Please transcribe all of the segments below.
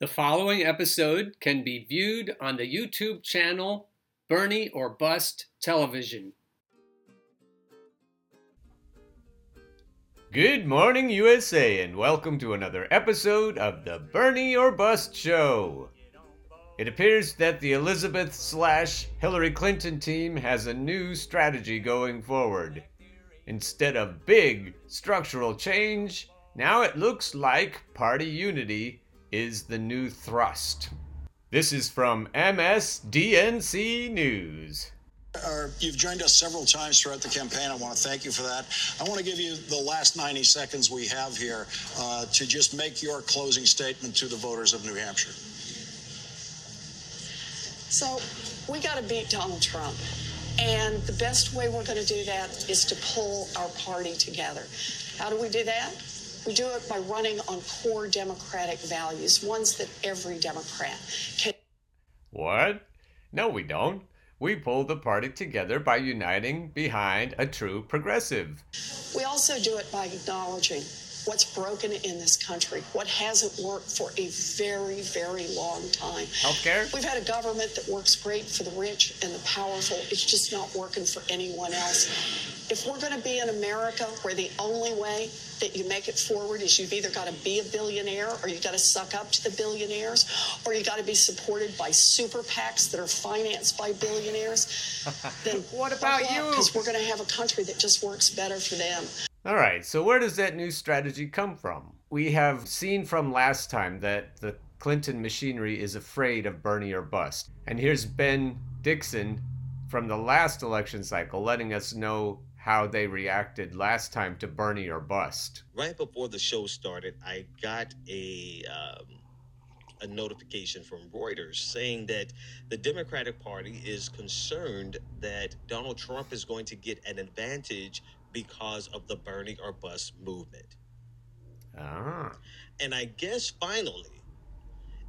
The following episode can be viewed on the YouTube channel Bernie or Bust Television. Good morning, USA, and welcome to another episode of the Bernie or Bust Show. It appears that the Elizabeth slash Hillary Clinton team has a new strategy going forward. Instead of big structural change, now it looks like party unity is the new thrust. This is from MSDNC News. Or you've joined us several times throughout the campaign. I want to thank you for that. I want to give you the last 90 seconds we have here uh, to just make your closing statement to the voters of New Hampshire. So we got to beat Donald Trump. And the best way we're going to do that is to pull our party together. How do we do that? We do it by running on core democratic values, ones that every Democrat can. What? No, we don't. We pull the party together by uniting behind a true progressive. We also do it by acknowledging what's broken in this country, what hasn't worked for a very, very long time. Healthcare? We've had a government that works great for the rich and the powerful. It's just not working for anyone else. If we're going to be in America where the only way that you make it forward is you've either got to be a billionaire or you've got to suck up to the billionaires or you've got to be supported by super PACs that are financed by billionaires, then What about you? Because we're going to have a country that just works better for them. All right, so where does that new strategy come from? We have seen from last time that the Clinton machinery is afraid of Bernie or bust. And here's Ben Dixon from the last election cycle letting us know how they reacted last time to Bernie or bust. right before the show started, I got a um, a notification from Reuters saying that the Democratic Party is concerned that Donald Trump is going to get an advantage because of the Bernie or bust movement. Ah. And I guess finally,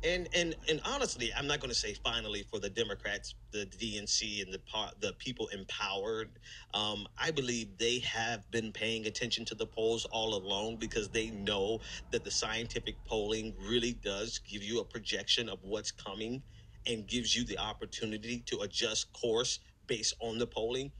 and and and honestly, I'm not going to say finally for the Democrats, the DNC, and the the people empowered. Um, I believe they have been paying attention to the polls all along because they know that the scientific polling really does give you a projection of what's coming and gives you the opportunity to adjust course based on the polling.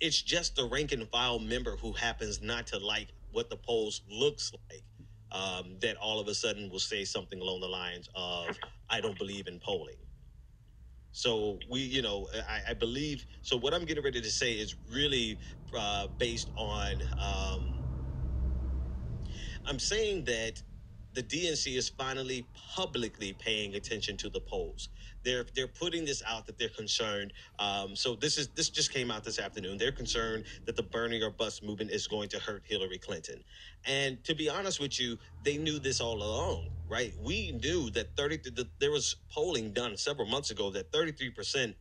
It's just the rank and file member who happens not to like what the polls looks like um, that all of a sudden will say something along the lines of, I don't believe in polling. So we, you know, I, I believe. So what I'm getting ready to say is really uh, based on. Um, I'm saying that the DNC is finally publicly paying attention to the polls. They're they're putting this out that they're concerned. Um, so this is this just came out this afternoon. They're concerned that the Bernie or bust movement is going to hurt Hillary Clinton. And to be honest with you, they knew this all along, right? We knew that 30 that there was polling done several months ago that 33 percent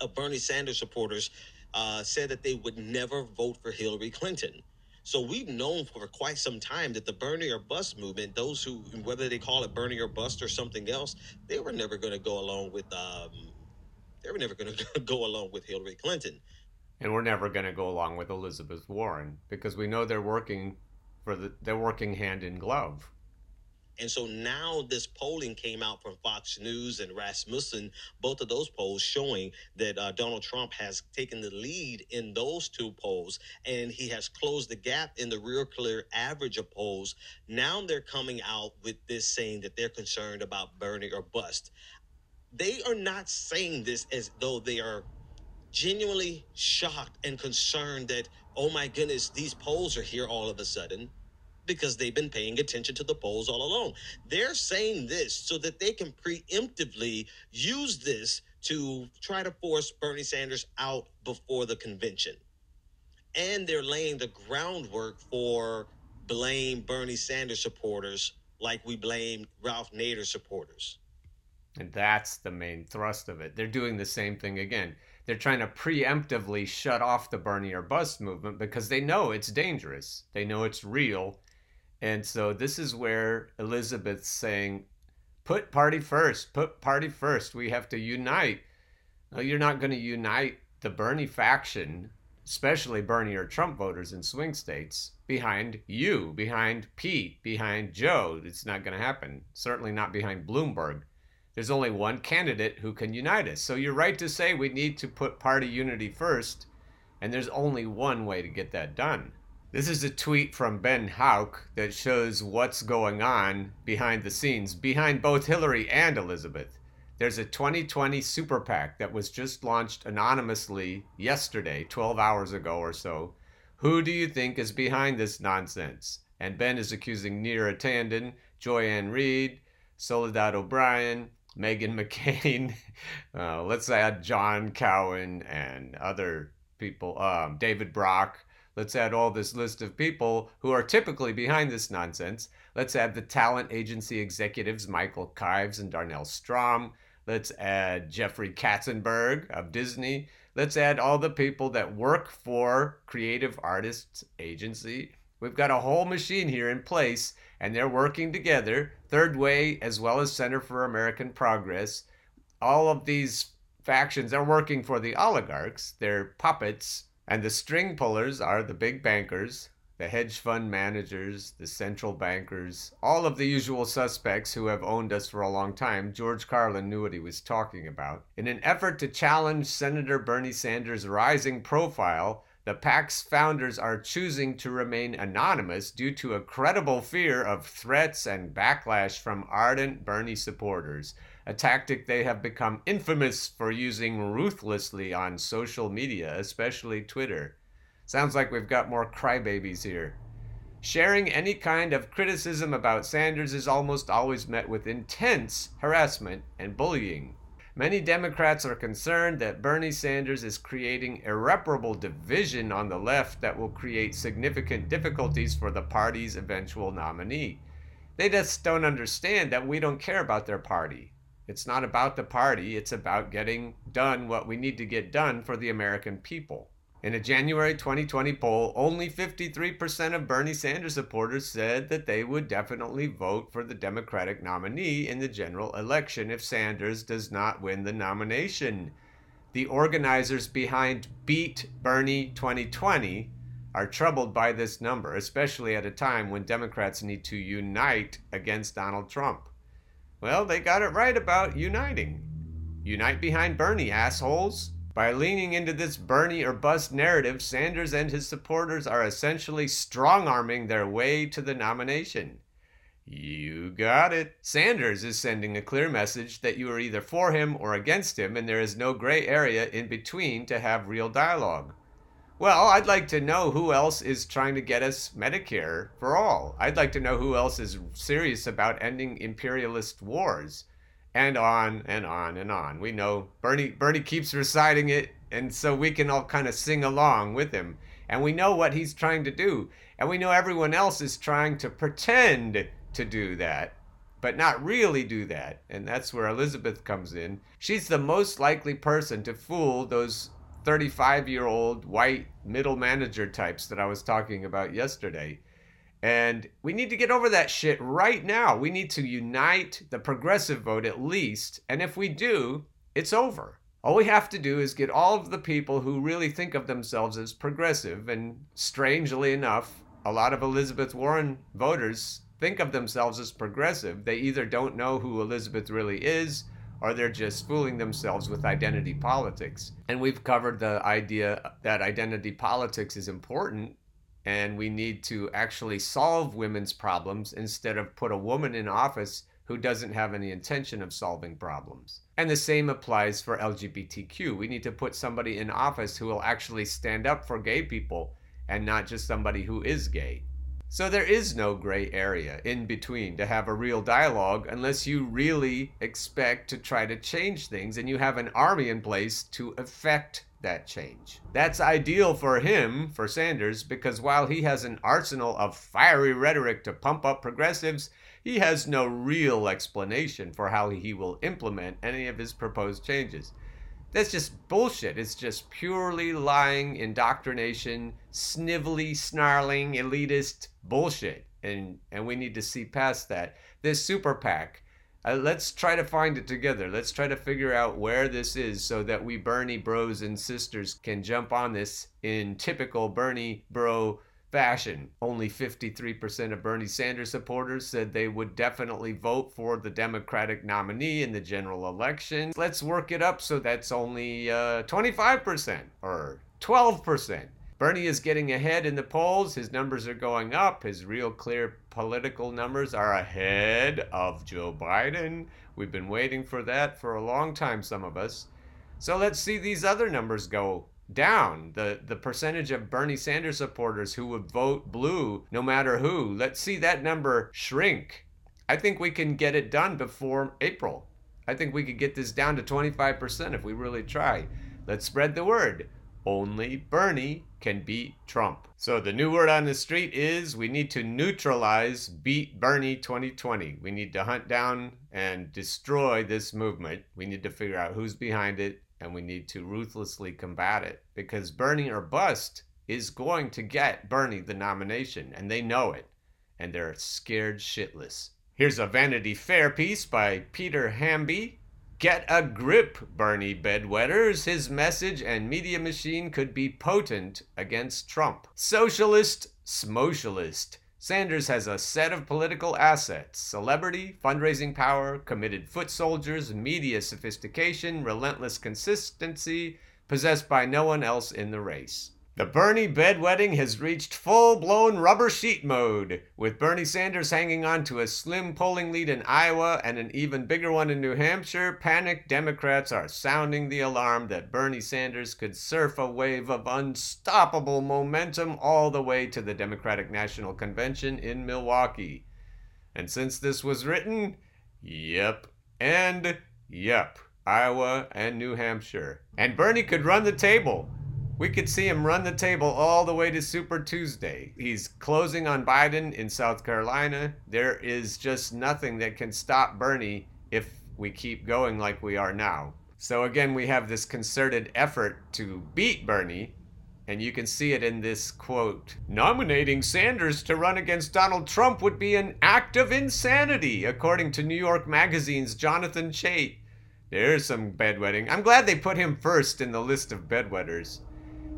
of Bernie Sanders supporters uh, said that they would never vote for Hillary Clinton. So we've known for quite some time that the Bernie or bust movement, those who, whether they call it Bernie or bust or something else, they were never going to go along with. Um, they were never going to go along with Hillary Clinton. And we're never going to go along with Elizabeth Warren because we know they're working for the they're working hand in glove. And so now this polling came out from Fox News and Rasmussen, both of those polls showing that uh, Donald Trump has taken the lead in those two polls and he has closed the gap in the real clear average of polls. Now they're coming out with this saying that they're concerned about Bernie or bust. They are not saying this as though they are genuinely shocked and concerned that, oh my goodness, these polls are here all of a sudden because they've been paying attention to the polls all along. They're saying this so that they can preemptively use this to try to force Bernie Sanders out before the convention. And they're laying the groundwork for blame Bernie Sanders supporters like we blame Ralph Nader supporters. And that's the main thrust of it. They're doing the same thing again. They're trying to preemptively shut off the Bernie or bust movement because they know it's dangerous. They know it's real. And so this is where Elizabeth's saying, put party first, put party first. We have to unite. No, you're not going to unite the Bernie faction, especially Bernie or Trump voters in swing states, behind you, behind Pete, behind Joe. It's not going to happen. Certainly not behind Bloomberg. There's only one candidate who can unite us. So you're right to say we need to put party unity first, and there's only one way to get that done. This is a tweet from Ben Houck that shows what's going on behind the scenes, behind both Hillary and Elizabeth. There's a 2020 super PAC that was just launched anonymously yesterday, 12 hours ago or so. Who do you think is behind this nonsense? And Ben is accusing Neera Tanden, Joy-Ann Reid, Soledad O'Brien, Megan McCain. Uh, let's add John Cowan and other people, um, David Brock. Let's add all this list of people who are typically behind this nonsense. Let's add the talent agency executives Michael Kives and Darnell Strom. Let's add Jeffrey Katzenberg of Disney. Let's add all the people that work for Creative Artists Agency. We've got a whole machine here in place, and they're working together. Third Way, as well as Center for American Progress. All of these factions are working for the oligarchs. They're puppets. And the string pullers are the big bankers, the hedge fund managers, the central bankers, all of the usual suspects who have owned us for a long time, George Carlin knew what he was talking about. In an effort to challenge Senator Bernie Sanders' rising profile, the PAC's founders are choosing to remain anonymous due to a credible fear of threats and backlash from ardent Bernie supporters, a tactic they have become infamous for using ruthlessly on social media, especially Twitter. Sounds like we've got more crybabies here. Sharing any kind of criticism about Sanders is almost always met with intense harassment and bullying. Many Democrats are concerned that Bernie Sanders is creating irreparable division on the left that will create significant difficulties for the party's eventual nominee. They just don't understand that we don't care about their party. It's not about the party, it's about getting done what we need to get done for the American people. In a January 2020 poll, only 53% of Bernie Sanders supporters said that they would definitely vote for the Democratic nominee in the general election if Sanders does not win the nomination. The organizers behind Beat Bernie 2020 are troubled by this number, especially at a time when Democrats need to unite against Donald Trump. Well, they got it right about uniting. Unite behind Bernie, assholes. By leaning into this Bernie or bust narrative, Sanders and his supporters are essentially strong arming their way to the nomination. You got it. Sanders is sending a clear message that you are either for him or against him, and there is no gray area in between to have real dialogue. Well, I'd like to know who else is trying to get us Medicare for all. I'd like to know who else is serious about ending imperialist wars and on and on and on. We know Bernie Bernie keeps reciting it and so we can all kind of sing along with him. And we know what he's trying to do. And we know everyone else is trying to pretend to do that, but not really do that. And that's where Elizabeth comes in. She's the most likely person to fool those 35 year old white middle manager types that I was talking about yesterday. And we need to get over that shit right now. We need to unite the progressive vote at least. And if we do, it's over. All we have to do is get all of the people who really think of themselves as progressive, and strangely enough, a lot of Elizabeth Warren voters think of themselves as progressive. They either don't know who Elizabeth really is, or they're just fooling themselves with identity politics. And we've covered the idea that identity politics is important and we need to actually solve women's problems instead of put a woman in office who doesn't have any intention of solving problems. And the same applies for LGBTQ. We need to put somebody in office who will actually stand up for gay people and not just somebody who is gay. So there is no gray area in between to have a real dialogue unless you really expect to try to change things and you have an army in place to effect that change. That's ideal for him, for Sanders, because while he has an arsenal of fiery rhetoric to pump up progressives, he has no real explanation for how he will implement any of his proposed changes. That's just bullshit. It's just purely lying, indoctrination, snivelly, snarling, elitist bullshit. And, and we need to see past that. This super PAC uh, let's try to find it together. Let's try to figure out where this is so that we Bernie bros and sisters can jump on this in typical Bernie bro fashion. Only 53% of Bernie Sanders supporters said they would definitely vote for the Democratic nominee in the general election. Let's work it up so that's only uh, 25% or 12%. Bernie is getting ahead in the polls. His numbers are going up. His real clear political numbers are ahead of Joe Biden. We've been waiting for that for a long time, some of us. So let's see these other numbers go down. The the percentage of Bernie Sanders supporters who would vote blue no matter who. Let's see that number shrink. I think we can get it done before April. I think we could get this down to 25% if we really try. Let's spread the word. Only Bernie can beat Trump. So the new word on the street is we need to neutralize beat Bernie 2020. We need to hunt down and destroy this movement. We need to figure out who's behind it and we need to ruthlessly combat it because Bernie or bust is going to get Bernie the nomination and they know it and they're scared shitless. Here's a Vanity Fair piece by Peter Hamby Get a grip, Bernie bedwetters. His message and media machine could be potent against Trump. Socialist, smocialist. Sanders has a set of political assets celebrity, fundraising power, committed foot soldiers, media sophistication, relentless consistency, possessed by no one else in the race. The Bernie bedwetting has reached full blown rubber sheet mode, with Bernie Sanders hanging on to a slim polling lead in Iowa and an even bigger one in New Hampshire. Panicked Democrats are sounding the alarm that Bernie Sanders could surf a wave of unstoppable momentum all the way to the Democratic National Convention in Milwaukee. And since this was written, yep, and yep, Iowa and New Hampshire. And Bernie could run the table we could see him run the table all the way to Super Tuesday. He's closing on Biden in South Carolina. There is just nothing that can stop Bernie if we keep going like we are now. So, again, we have this concerted effort to beat Bernie. And you can see it in this quote Nominating Sanders to run against Donald Trump would be an act of insanity, according to New York Magazine's Jonathan Chait. There's some bedwetting. I'm glad they put him first in the list of bedwetters.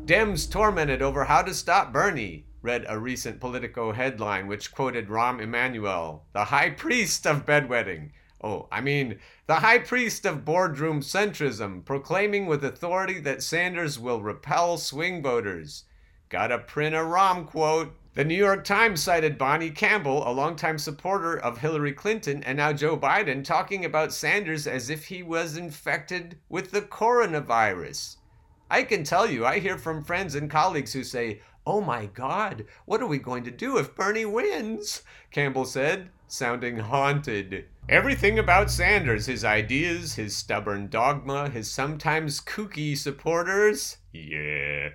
Dems tormented over how to stop Bernie, read a recent Politico headline which quoted Rahm Emanuel, the high priest of bedwetting. Oh, I mean, the high priest of boardroom centrism, proclaiming with authority that Sanders will repel swing voters. Gotta print a Rahm quote. The New York Times cited Bonnie Campbell, a longtime supporter of Hillary Clinton and now Joe Biden, talking about Sanders as if he was infected with the coronavirus. I can tell you, I hear from friends and colleagues who say, Oh my God, what are we going to do if Bernie wins? Campbell said, sounding haunted. Everything about Sanders, his ideas, his stubborn dogma, his sometimes kooky supporters, yeah.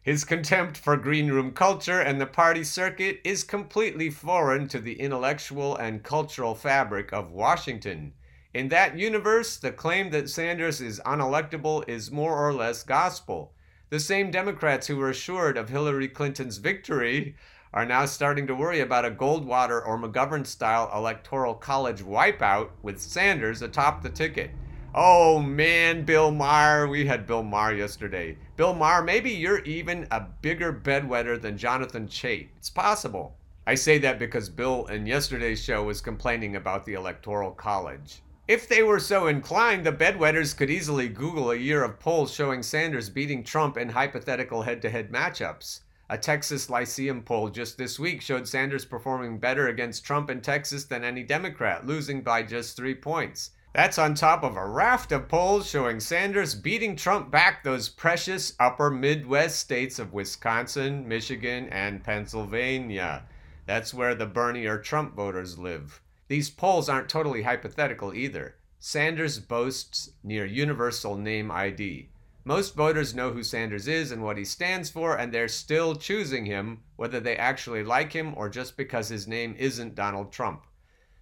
His contempt for green room culture and the party circuit is completely foreign to the intellectual and cultural fabric of Washington. In that universe, the claim that Sanders is unelectable is more or less gospel. The same Democrats who were assured of Hillary Clinton's victory are now starting to worry about a Goldwater or McGovern style electoral college wipeout with Sanders atop the ticket. Oh man, Bill Maher. We had Bill Maher yesterday. Bill Maher, maybe you're even a bigger bedwetter than Jonathan Chait. It's possible. I say that because Bill in yesterday's show was complaining about the electoral college. If they were so inclined, the bedwetters could easily Google a year of polls showing Sanders beating Trump in hypothetical head to head matchups. A Texas Lyceum poll just this week showed Sanders performing better against Trump in Texas than any Democrat, losing by just three points. That's on top of a raft of polls showing Sanders beating Trump back those precious upper Midwest states of Wisconsin, Michigan, and Pennsylvania. That's where the Bernie or Trump voters live. These polls aren't totally hypothetical either. Sanders boasts near universal name ID. Most voters know who Sanders is and what he stands for, and they're still choosing him, whether they actually like him or just because his name isn't Donald Trump.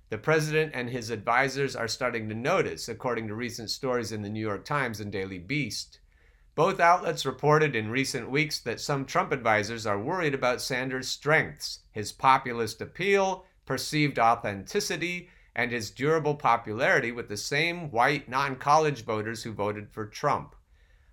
The president and his advisors are starting to notice, according to recent stories in the New York Times and Daily Beast. Both outlets reported in recent weeks that some Trump advisors are worried about Sanders' strengths, his populist appeal, perceived authenticity, and his durable popularity with the same white non college voters who voted for Trump.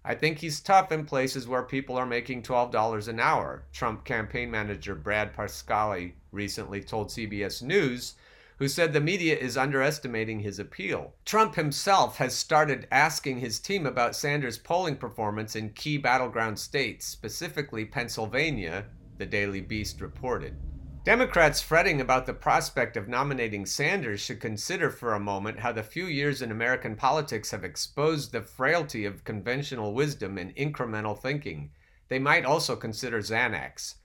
I think he's tough in places where people are making $12 an hour, Trump campaign manager Brad Parscale recently told CBS News, who said the media is underestimating his appeal. Trump himself has started asking his team about Sanders' polling performance in key battleground states, specifically Pennsylvania, the Daily Beast reported. Democrats fretting about the prospect of nominating Sanders should consider for a moment how the few years in American politics have exposed the frailty of conventional wisdom and incremental thinking. They might also consider Xanax.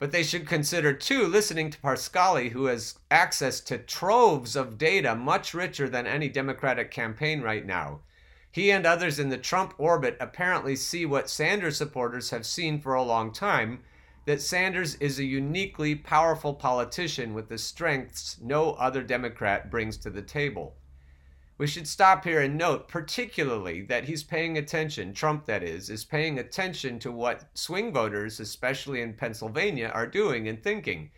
But they should consider, too, listening to Parscale, who has access to troves of data much richer than any Democratic campaign right now. He and others in the Trump orbit apparently see what Sanders supporters have seen for a long time that Sanders is a uniquely powerful politician with the strengths no other Democrat brings to the table. We should stop here and note, particularly, that he's paying attention, Trump that is, is paying attention to what swing voters, especially in Pennsylvania, are doing and thinking.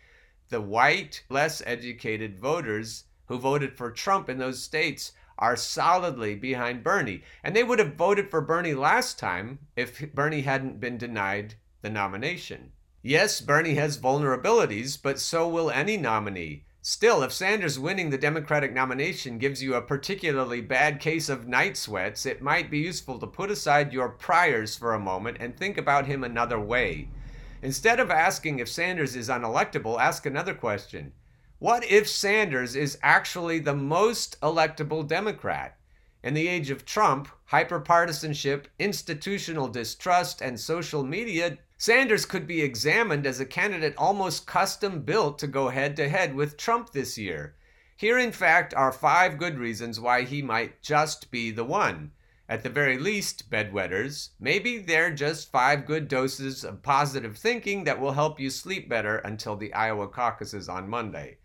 The white, less educated voters who voted for Trump in those states are solidly behind Bernie. And they would have voted for Bernie last time if Bernie hadn't been denied the nomination. Yes, Bernie has vulnerabilities, but so will any nominee. Still, if Sanders winning the Democratic nomination gives you a particularly bad case of night sweats, it might be useful to put aside your priors for a moment and think about him another way. Instead of asking if Sanders is unelectable, ask another question. What if Sanders is actually the most electable Democrat? In the age of Trump, hyperpartisanship, institutional distrust, and social media, Sanders could be examined as a candidate almost custom built to go head to head with Trump this year. Here, in fact, are five good reasons why he might just be the one. At the very least, bedwetters, maybe they're just five good doses of positive thinking that will help you sleep better until the Iowa caucuses on Monday.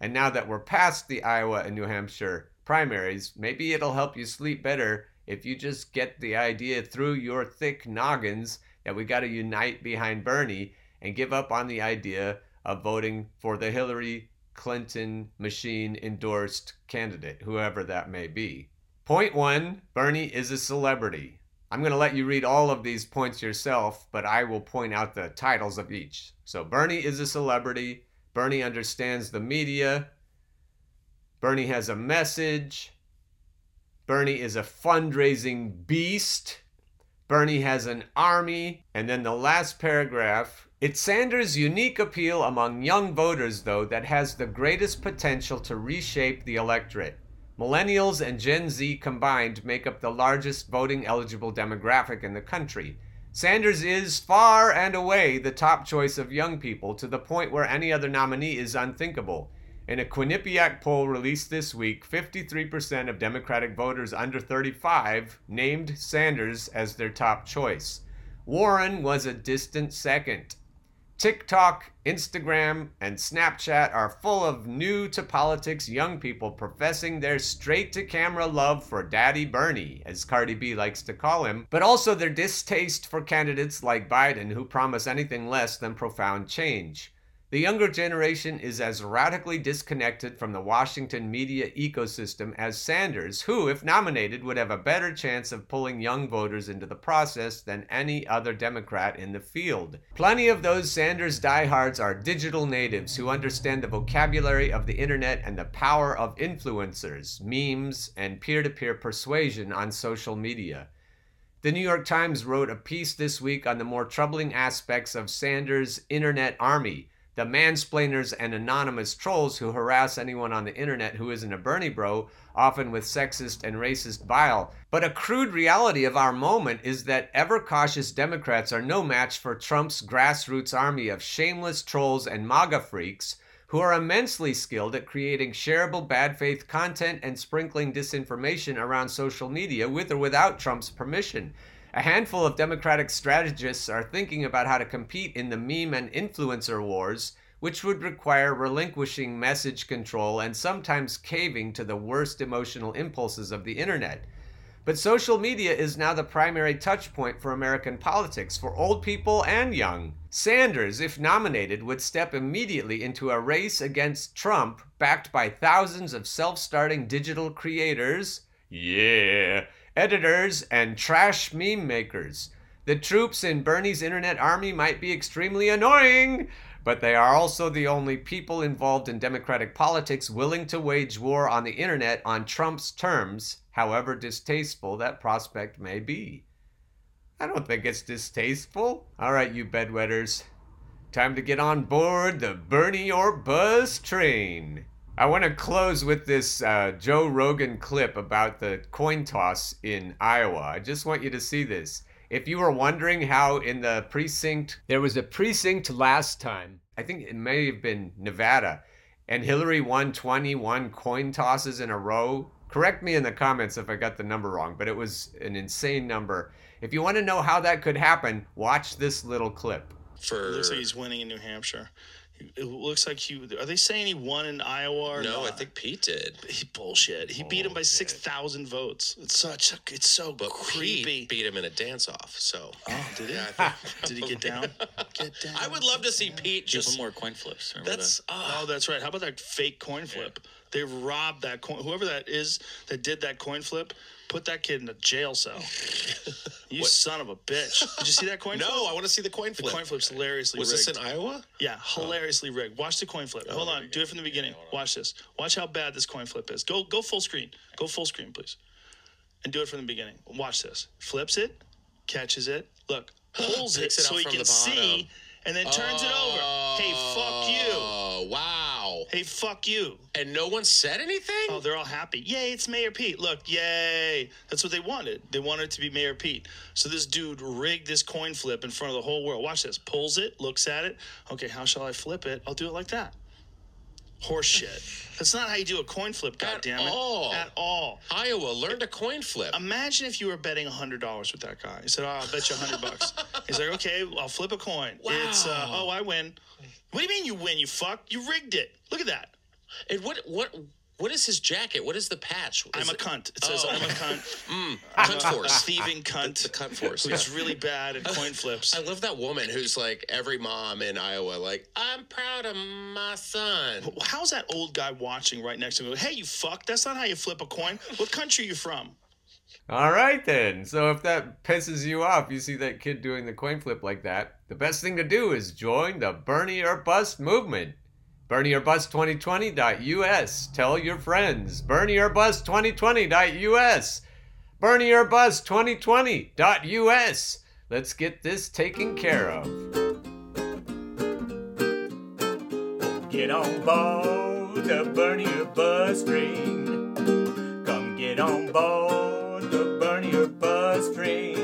And now that we're past the Iowa and New Hampshire primaries, maybe it'll help you sleep better if you just get the idea through your thick noggins that we got to unite behind Bernie and give up on the idea of voting for the Hillary Clinton machine endorsed candidate, whoever that may be. Point one Bernie is a celebrity. I'm going to let you read all of these points yourself, but I will point out the titles of each. So, Bernie is a celebrity. Bernie understands the media. Bernie has a message. Bernie is a fundraising beast. Bernie has an army. And then the last paragraph it's Sanders' unique appeal among young voters, though, that has the greatest potential to reshape the electorate. Millennials and Gen Z combined make up the largest voting eligible demographic in the country. Sanders is far and away the top choice of young people to the point where any other nominee is unthinkable. In a Quinnipiac poll released this week, 53% of Democratic voters under 35 named Sanders as their top choice. Warren was a distant second. TikTok, Instagram, and Snapchat are full of new to politics young people professing their straight to camera love for Daddy Bernie, as Cardi B likes to call him, but also their distaste for candidates like Biden who promise anything less than profound change. The younger generation is as radically disconnected from the Washington media ecosystem as Sanders, who, if nominated, would have a better chance of pulling young voters into the process than any other Democrat in the field. Plenty of those Sanders diehards are digital natives who understand the vocabulary of the internet and the power of influencers, memes, and peer to peer persuasion on social media. The New York Times wrote a piece this week on the more troubling aspects of Sanders' internet army the mansplainers and anonymous trolls who harass anyone on the internet who isn't a Bernie bro, often with sexist and racist bile. But a crude reality of our moment is that ever cautious Democrats are no match for Trump's grassroots army of shameless trolls and MAGA freaks who are immensely skilled at creating shareable bad faith content and sprinkling disinformation around social media with or without Trump's permission. A handful of Democratic strategists are thinking about how to compete in the meme and influencer wars, which would require relinquishing message control and sometimes caving to the worst emotional impulses of the internet. But social media is now the primary touchpoint for American politics, for old people and young. Sanders, if nominated, would step immediately into a race against Trump, backed by thousands of self starting digital creators Yeah. Editors and trash meme makers. The troops in Bernie's internet army might be extremely annoying, but they are also the only people involved in democratic politics willing to wage war on the internet on Trump's terms, however distasteful that prospect may be. I don't think it's distasteful. All right, you bedwetters. Time to get on board the Bernie or Bust train. I want to close with this uh, Joe Rogan clip about the coin toss in Iowa. I just want you to see this. If you were wondering how in the precinct, there was a precinct last time, I think it may have been Nevada, and Hillary won 21 coin tosses in a row. Correct me in the comments if I got the number wrong, but it was an insane number. If you want to know how that could happen, watch this little clip. For It looks like he's winning in New Hampshire. It looks like he. Are they saying he won in Iowa? Or no, I think Pete did. he bullshit. He beat him by six thousand votes. It's such. A, it's so But creepy. Pete beat him in a dance off. So Oh, did he? Yeah, did he get down? Get down. I would love to see Pete Give just him more coin flips. Remember That's that? uh, Oh, that's right. How about that fake coin flip? They robbed that coin. Whoever that is that did that coin flip, put that kid in a jail cell. you What? son of a bitch! Did you see that coin flip? no. I want to see the coin flip. The coin flip's hilariously Was rigged. this in Iowa? Yeah, oh. hilariously rigged. Watch the coin flip. Oh, hold on, do it from the beginning. Watch this. Watch how bad this coin flip is. Go go full screen. Go full screen, please. And do it from the beginning. Watch this. Flips it, catches it. Look, pulls it it so he from can the see, and then turns it over. Hey, fuck. Oh! Hey, fuck you. And no one said anything. Oh, they're all happy. Yay, it's Mayor Pete. Look, yay. That's what they wanted. They wanted it to be Mayor Pete. So this dude rigged this coin flip in front of the whole world. Watch this. Pulls it, looks at it. Okay, how shall I flip it? I'll do it like that. Horse shit. That's not how you do a coin flip, At goddammit. all. At all. Iowa learned a coin flip. Imagine if you were betting hundred dollars with that guy. He said, "Oh, I'll bet you hundred bucks." He's like, "Okay, I'll flip a coin. It's uh, oh, I win." What do you mean you win? You fuck? You rigged it. Look at that. and what what what is his jacket? What is the patch? I'm a cunt. It says Oh. I'm a cunt. Mm, I'm cunt a, force. A thieving cunt. The cunt force. Who's yeah. really bad at coin flips. I love that woman who's like every mom in Iowa. Like I'm proud of my son. How's that old guy watching right next to me? Hey, you fuck! That's not how you flip a coin. What country you from? All right then. So if that pisses you off, you see that kid doing the coin flip like that, the best thing to do is join the Bernie or Bust movement. BernieOrBust2020.us. Tell your friends. BernieOrBust2020.us. BernieOrBust2020.us. Let's get this taken care of. Get on board the Bernie or Bust train. Come get on board the Bernie or Bust train.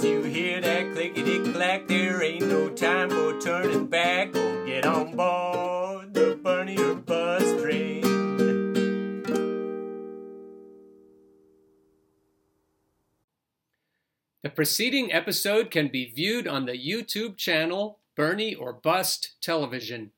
Once you hear that clickety clack, there ain't no time for turning back. Go get on board the Bernie or Bust train. The preceding episode can be viewed on the YouTube channel Bernie or Bust Television.